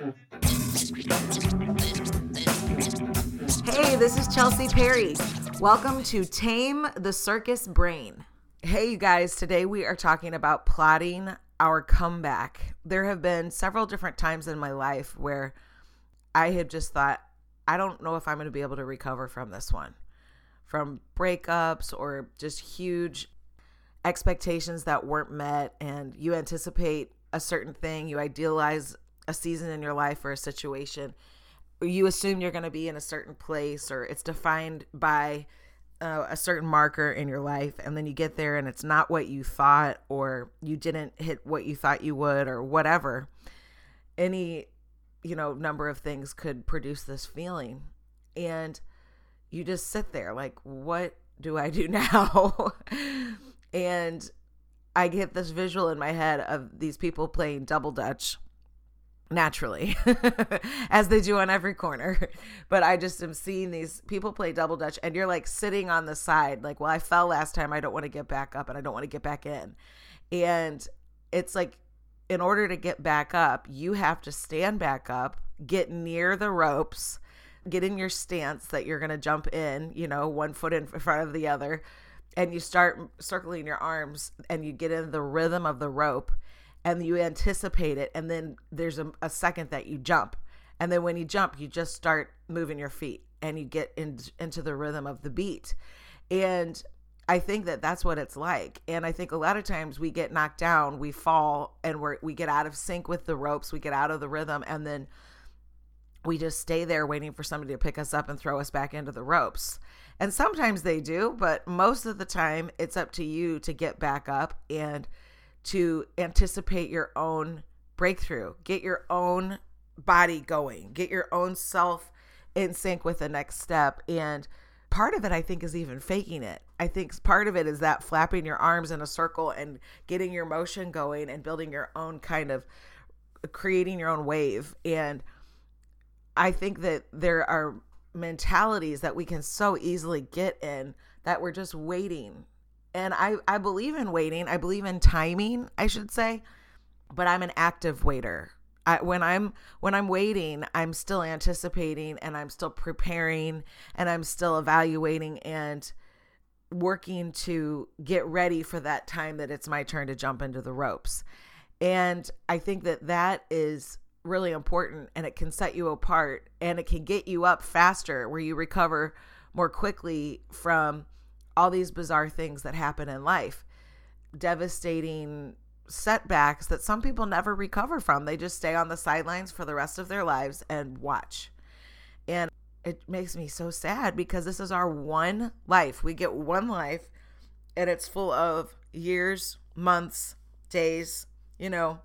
Hey, this is Chelsea Perry. Welcome to Tame the Circus Brain. Hey, you guys, today we are talking about plotting our comeback. There have been several different times in my life where I have just thought, I don't know if I'm going to be able to recover from this one. From breakups or just huge expectations that weren't met, and you anticipate a certain thing, you idealize a season in your life or a situation, you assume you're going to be in a certain place, or it's defined by uh, a certain marker in your life, and then you get there and it's not what you thought, or you didn't hit what you thought you would, or whatever. Any you know number of things could produce this feeling and you just sit there like what do i do now and i get this visual in my head of these people playing double dutch naturally as they do on every corner. But i just am seeing these people play double dutch and you're like sitting on the side like well i fell last time. I don't want to get back up and i don't want to get back in. And it's like in order to get back up, you have to stand back up, get near the ropes, get in your stance that you're going to jump in, you know, one foot in front of the other, and you start circling your arms and you get in the rhythm of the rope and you anticipate it. And then there's a, a second that you jump. And then when you jump, you just start moving your feet and you get in, into the rhythm of the beat. And I think that that's what it's like. And I think a lot of times we get knocked down, we fall, and we we get out of sync with the ropes, we get out of the rhythm, and then we just stay there waiting for somebody to pick us up and throw us back into the ropes. And sometimes they do, but most of the time it's up to you to get back up and to anticipate your own breakthrough, get your own body going, get your own self in sync with the next step. And part of it i think is even faking it. I think part of it is that flapping your arms in a circle and getting your motion going and building your own kind of creating your own wave. And i think that there are mentalities that we can so easily get in that we're just waiting and i i believe in waiting i believe in timing i should say but i'm an active waiter I, when I'm when I'm waiting, I'm still anticipating and I'm still preparing and I'm still evaluating and working to get ready for that time that it's my turn to jump into the ropes. And I think that that is really important and it can set you apart and it can get you up faster where you recover more quickly from all these bizarre things that happen in life. Devastating setbacks that some people never recover from. They just stay on the sidelines for the rest of their lives and watch. And it makes me so sad because this is our one life. We get one life and it's full of years, months, days, you know.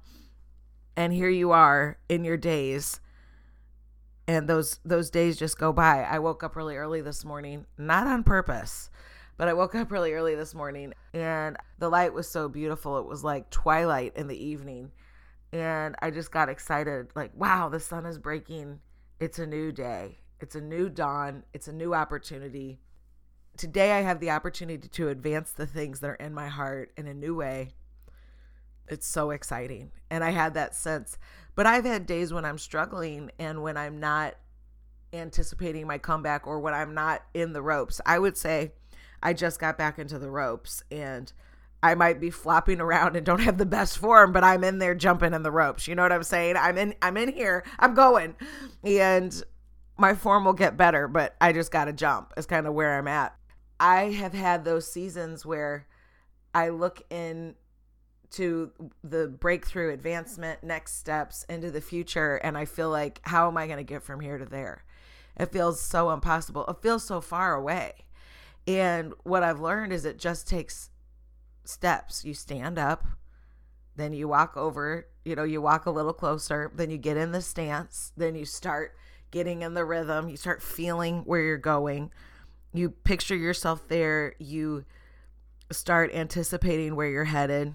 And here you are in your days and those those days just go by. I woke up really early this morning, not on purpose but I woke up really early this morning and the light was so beautiful. It was like twilight in the evening. And I just got excited like, wow, the sun is breaking. It's a new day. It's a new dawn. It's a new opportunity. Today, I have the opportunity to advance the things that are in my heart in a new way. It's so exciting. And I had that sense. But I've had days when I'm struggling and when I'm not anticipating my comeback or when I'm not in the ropes. I would say I just got back into the ropes and I might be flopping around and don't have the best form, but I'm in there jumping in the ropes. You know what I'm saying? I'm in I'm in here. I'm going. And my form will get better, but I just got to jump. Is kind of where I'm at. I have had those seasons where I look in to the breakthrough advancement next steps into the future and I feel like how am I going to get from here to there? It feels so impossible. It feels so far away. And what I've learned is it just takes steps. You stand up, then you walk over, you know, you walk a little closer, then you get in the stance, then you start getting in the rhythm, you start feeling where you're going. You picture yourself there, you start anticipating where you're headed.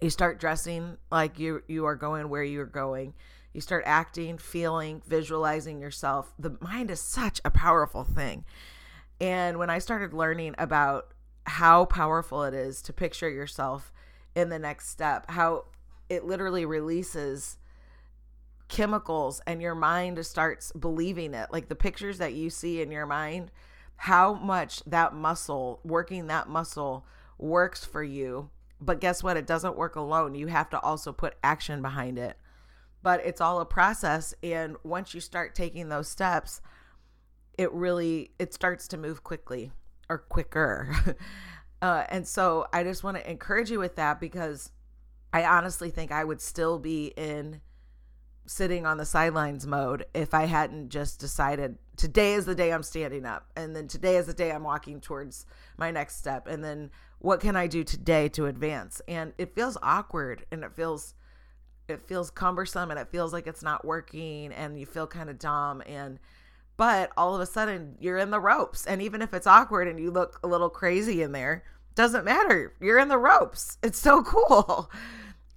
You start dressing like you you are going where you're going. You start acting, feeling, visualizing yourself. The mind is such a powerful thing. And when I started learning about how powerful it is to picture yourself in the next step, how it literally releases chemicals and your mind starts believing it. Like the pictures that you see in your mind, how much that muscle, working that muscle, works for you. But guess what? It doesn't work alone. You have to also put action behind it. But it's all a process. And once you start taking those steps, it really it starts to move quickly or quicker. uh, and so I just want to encourage you with that because I honestly think I would still be in sitting on the sidelines mode if I hadn't just decided today is the day I'm standing up and then today is the day I'm walking towards my next step and then what can I do today to advance and it feels awkward and it feels it feels cumbersome and it feels like it's not working and you feel kind of dumb and but all of a sudden you're in the ropes and even if it's awkward and you look a little crazy in there doesn't matter you're in the ropes it's so cool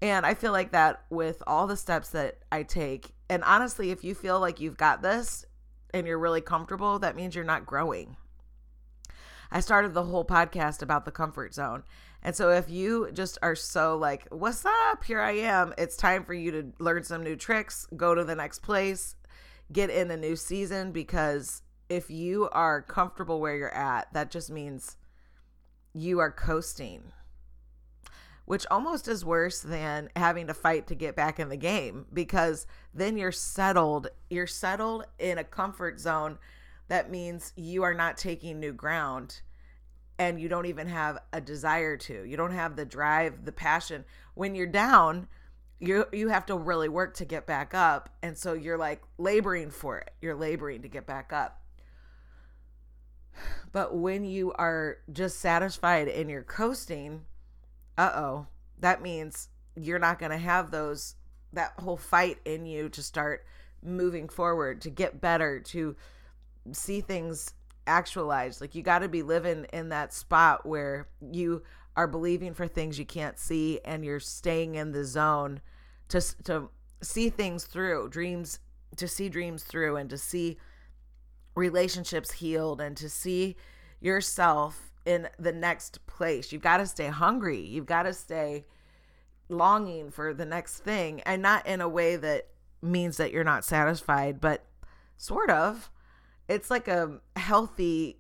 and I feel like that with all the steps that I take. And honestly, if you feel like you've got this and you're really comfortable, that means you're not growing. I started the whole podcast about the comfort zone. And so if you just are so like, what's up? Here I am. It's time for you to learn some new tricks, go to the next place, get in a new season because if you are comfortable where you're at, that just means you are coasting which almost is worse than having to fight to get back in the game because then you're settled. You're settled in a comfort zone that means you are not taking new ground and you don't even have a desire to. You don't have the drive, the passion. When you're down, you you have to really work to get back up and so you're like laboring for it. You're laboring to get back up. But when you are just satisfied and you're coasting, uh oh, that means you're not going to have those, that whole fight in you to start moving forward, to get better, to see things actualized. Like you got to be living in that spot where you are believing for things you can't see and you're staying in the zone to, to see things through, dreams, to see dreams through and to see relationships healed and to see yourself in the next place. You've got to stay hungry. You've got to stay longing for the next thing and not in a way that means that you're not satisfied, but sort of. It's like a healthy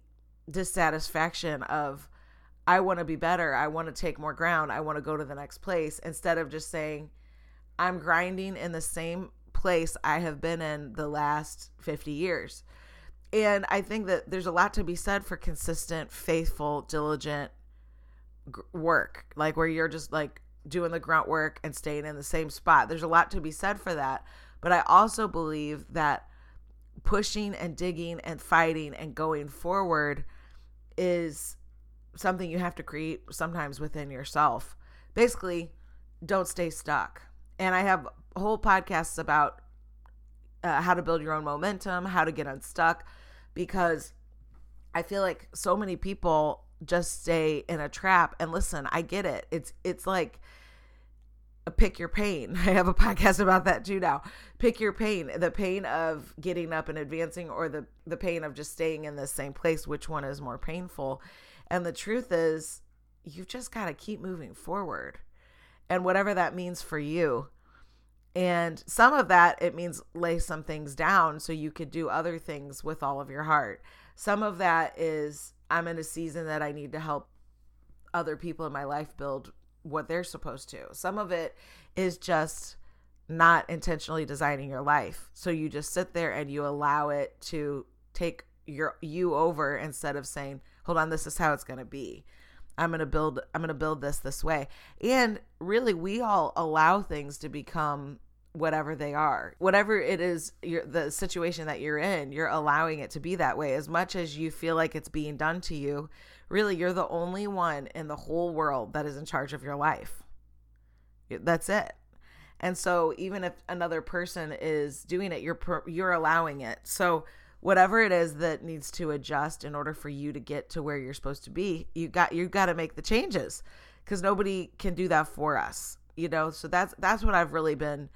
dissatisfaction of I want to be better. I want to take more ground. I want to go to the next place instead of just saying I'm grinding in the same place I have been in the last 50 years and I think that there's a lot to be said for consistent, faithful, diligent work, like where you're just like doing the grunt work and staying in the same spot. There's a lot to be said for that. But I also believe that pushing and digging and fighting and going forward is something you have to create sometimes within yourself. Basically, don't stay stuck. And I have whole podcasts about uh, how to build your own momentum, how to get unstuck, because I feel like so many people just stay in a trap. And listen, I get it. It's it's like pick your pain. I have a podcast about that too now. Pick your pain. The pain of getting up and advancing or the the pain of just staying in the same place, which one is more painful? And the truth is you've just got to keep moving forward. And whatever that means for you, and some of that, it means lay some things down so you could do other things with all of your heart. Some of that is I'm in a season that I need to help other people in my life build what they're supposed to. Some of it is just not intentionally designing your life. So you just sit there and you allow it to take your you over instead of saying, "Hold on, this is how it's going to be." I'm going to build I'm going to build this this way. And really we all allow things to become whatever they are. Whatever it is you're, the situation that you're in you're allowing it to be that way. As much as you feel like it's being done to you really you're the only one in the whole world that is in charge of your life. That's it. And so even if another person is doing it you're you're allowing it. So whatever it is that needs to adjust in order for you to get to where you're supposed to be you got you got to make the changes because nobody can do that for us you know so that's that's what i've really been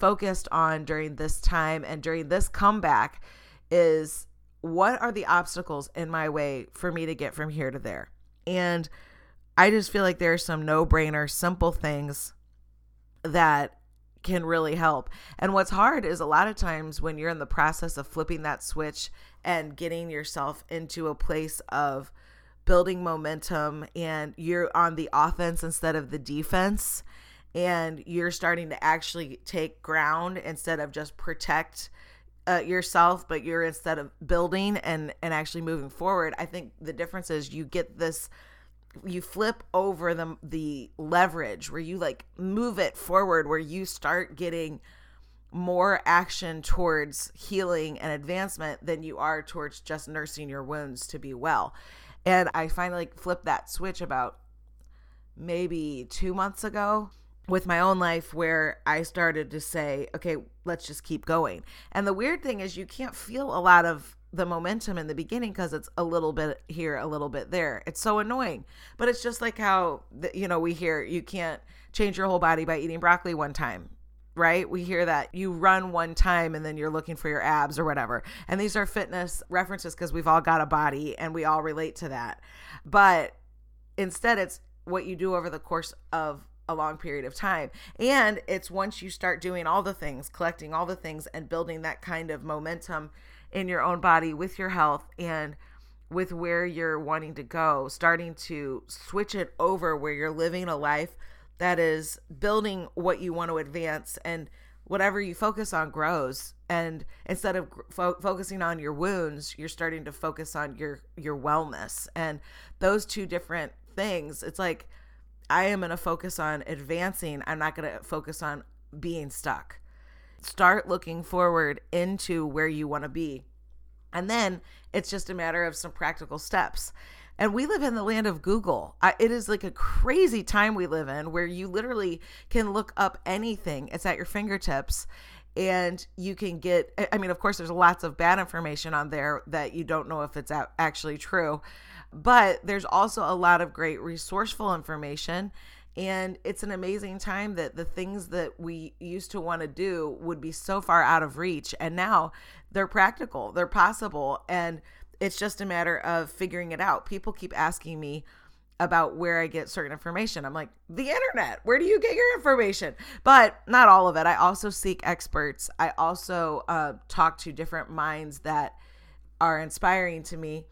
focused on during this time and during this comeback is what are the obstacles in my way for me to get from here to there? And I just feel like there are some no brainer, simple things that can really help. And what's hard is a lot of times when you're in the process of flipping that switch and getting yourself into a place of building momentum and you're on the offense instead of the defense and you're starting to actually take ground instead of just protect uh, yourself but you're instead of building and and actually moving forward i think the difference is you get this you flip over the the leverage where you like move it forward where you start getting more action towards healing and advancement than you are towards just nursing your wounds to be well. And I finally flipped that switch about maybe 2 months ago with my own life where I started to say, okay, let's just keep going. And the weird thing is you can't feel a lot of the momentum in the beginning because it's a little bit here, a little bit there. It's so annoying. But it's just like how, you know, we hear you can't change your whole body by eating broccoli one time, right? We hear that you run one time and then you're looking for your abs or whatever. And these are fitness references because we've all got a body and we all relate to that. But instead, it's what you do over the course of a long period of time. And it's once you start doing all the things, collecting all the things, and building that kind of momentum in your own body with your health and with where you're wanting to go, starting to switch it over where you're living a life that is building what you want to advance and whatever you focus on grows and instead of fo- focusing on your wounds you're starting to focus on your your wellness and those two different things it's like i am going to focus on advancing i'm not going to focus on being stuck start looking forward into where you want to be. And then it's just a matter of some practical steps. And we live in the land of Google. It is like a crazy time we live in where you literally can look up anything, it's at your fingertips. And you can get, I mean, of course, there's lots of bad information on there that you don't know if it's actually true. But there's also a lot of great resourceful information and it's an amazing time that the things that we used to want to do would be so far out of reach. And now they're practical, they're possible. And it's just a matter of figuring it out. People keep asking me about where I get certain information. I'm like, the internet. Where do you get your information? But not all of it. I also seek experts. I also uh, talk to different minds that are inspiring to me.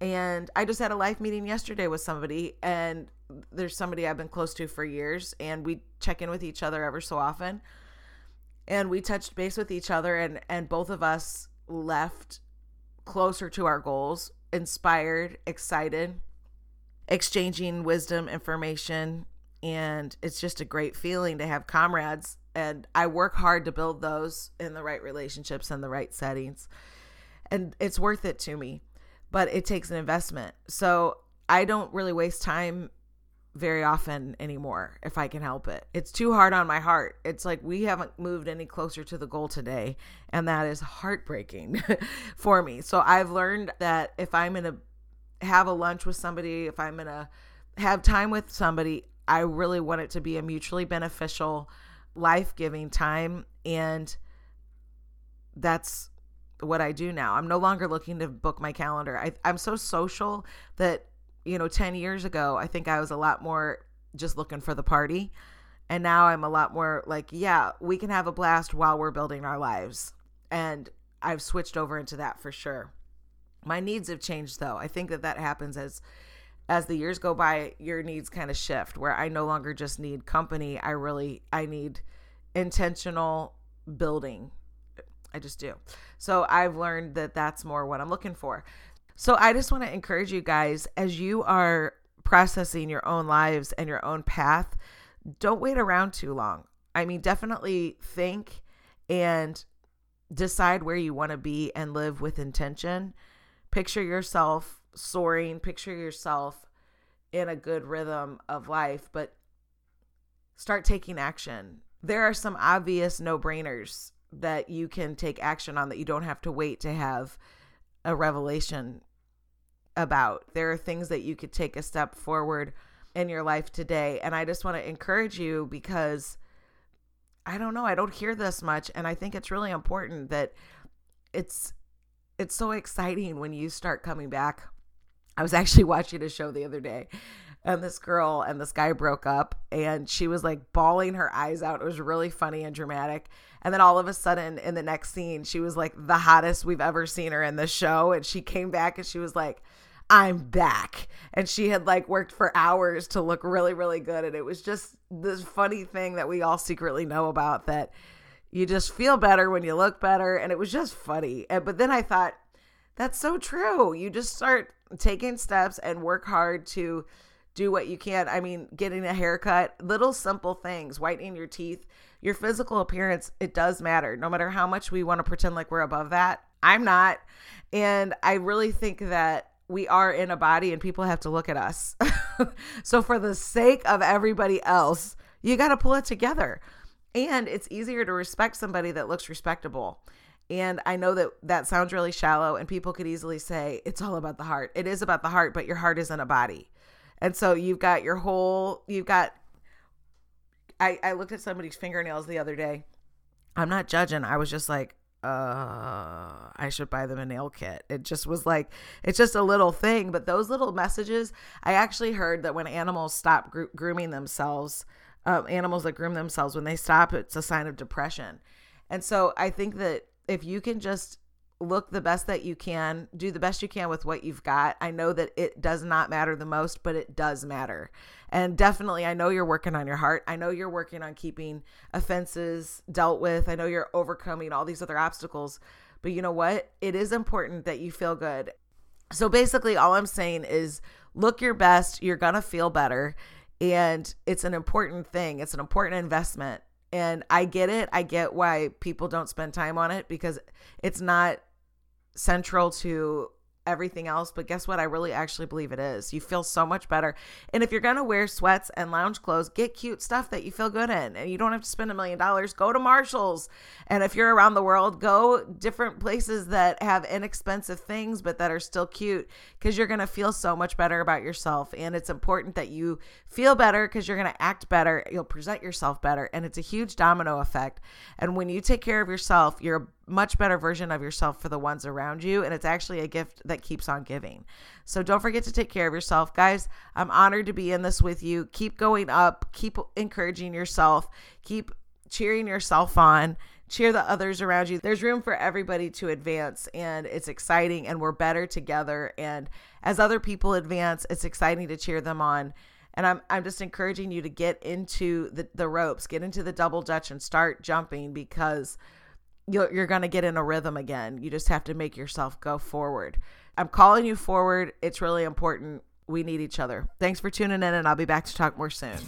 And I just had a life meeting yesterday with somebody, and there's somebody I've been close to for years, and we check in with each other ever so often. And we touched base with each other, and and both of us left closer to our goals, inspired, excited, exchanging wisdom, information, and it's just a great feeling to have comrades. And I work hard to build those in the right relationships and the right settings, and it's worth it to me. But it takes an investment. So I don't really waste time very often anymore if I can help it. It's too hard on my heart. It's like we haven't moved any closer to the goal today, and that is heartbreaking for me. So I've learned that if I'm going to have a lunch with somebody, if I'm going to have time with somebody, I really want it to be a mutually beneficial, life giving time. And that's what I do now. I'm no longer looking to book my calendar. I, I'm so social that you know, 10 years ago, I think I was a lot more just looking for the party. And now I'm a lot more like, yeah, we can have a blast while we're building our lives. And I've switched over into that for sure. My needs have changed though. I think that that happens as as the years go by, your needs kind of shift where I no longer just need company. I really I need intentional building. I just do. So I've learned that that's more what I'm looking for. So I just want to encourage you guys as you are processing your own lives and your own path, don't wait around too long. I mean, definitely think and decide where you want to be and live with intention. Picture yourself soaring, picture yourself in a good rhythm of life, but start taking action. There are some obvious no brainers that you can take action on that you don't have to wait to have a revelation about. There are things that you could take a step forward in your life today. And I just want to encourage you because I don't know, I don't hear this much. And I think it's really important that it's it's so exciting when you start coming back. I was actually watching a show the other day and this girl and this guy broke up and she was like bawling her eyes out. It was really funny and dramatic. And then all of a sudden in the next scene, she was like the hottest we've ever seen her in the show. And she came back and she was like, I'm back. And she had like worked for hours to look really, really good. And it was just this funny thing that we all secretly know about that you just feel better when you look better. And it was just funny. And, but then I thought, that's so true. You just start taking steps and work hard to do what you can. I mean, getting a haircut, little simple things, whitening your teeth, your physical appearance, it does matter. No matter how much we want to pretend like we're above that. I'm not. And I really think that we are in a body and people have to look at us. so, for the sake of everybody else, you got to pull it together. And it's easier to respect somebody that looks respectable. And I know that that sounds really shallow, and people could easily say it's all about the heart. It is about the heart, but your heart isn't a body. And so you've got your whole, you've got, I, I looked at somebody's fingernails the other day. I'm not judging. I was just like, uh, I should buy them a nail kit. It just was like, it's just a little thing. But those little messages, I actually heard that when animals stop gro- grooming themselves, uh, animals that groom themselves, when they stop, it's a sign of depression. And so I think that if you can just look the best that you can, do the best you can with what you've got. I know that it does not matter the most, but it does matter. And definitely, I know you're working on your heart. I know you're working on keeping offenses dealt with. I know you're overcoming all these other obstacles. But you know what? It is important that you feel good. So basically, all I'm saying is look your best. You're going to feel better. And it's an important thing, it's an important investment and I get it. I get why people don't spend time on it because it's not central to everything else. But guess what? I really actually believe it is. You feel so much better. And if you're going to wear sweats and lounge clothes, get cute stuff that you feel good in. And you don't have to spend a million dollars. Go to Marshalls. And if you're around the world, go different places that have inexpensive things, but that are still cute because you're going to feel so much better about yourself. And it's important that you feel better because you're going to act better. You'll present yourself better. And it's a huge domino effect. And when you take care of yourself, you're much better version of yourself for the ones around you. And it's actually a gift that keeps on giving. So don't forget to take care of yourself, guys. I'm honored to be in this with you. Keep going up, keep encouraging yourself, keep cheering yourself on. Cheer the others around you. There's room for everybody to advance, and it's exciting, and we're better together. And as other people advance, it's exciting to cheer them on and I'm I'm just encouraging you to get into the, the ropes, get into the double dutch and start jumping because you're, you're going to get in a rhythm again. You just have to make yourself go forward. I'm calling you forward. It's really important. We need each other. Thanks for tuning in, and I'll be back to talk more soon.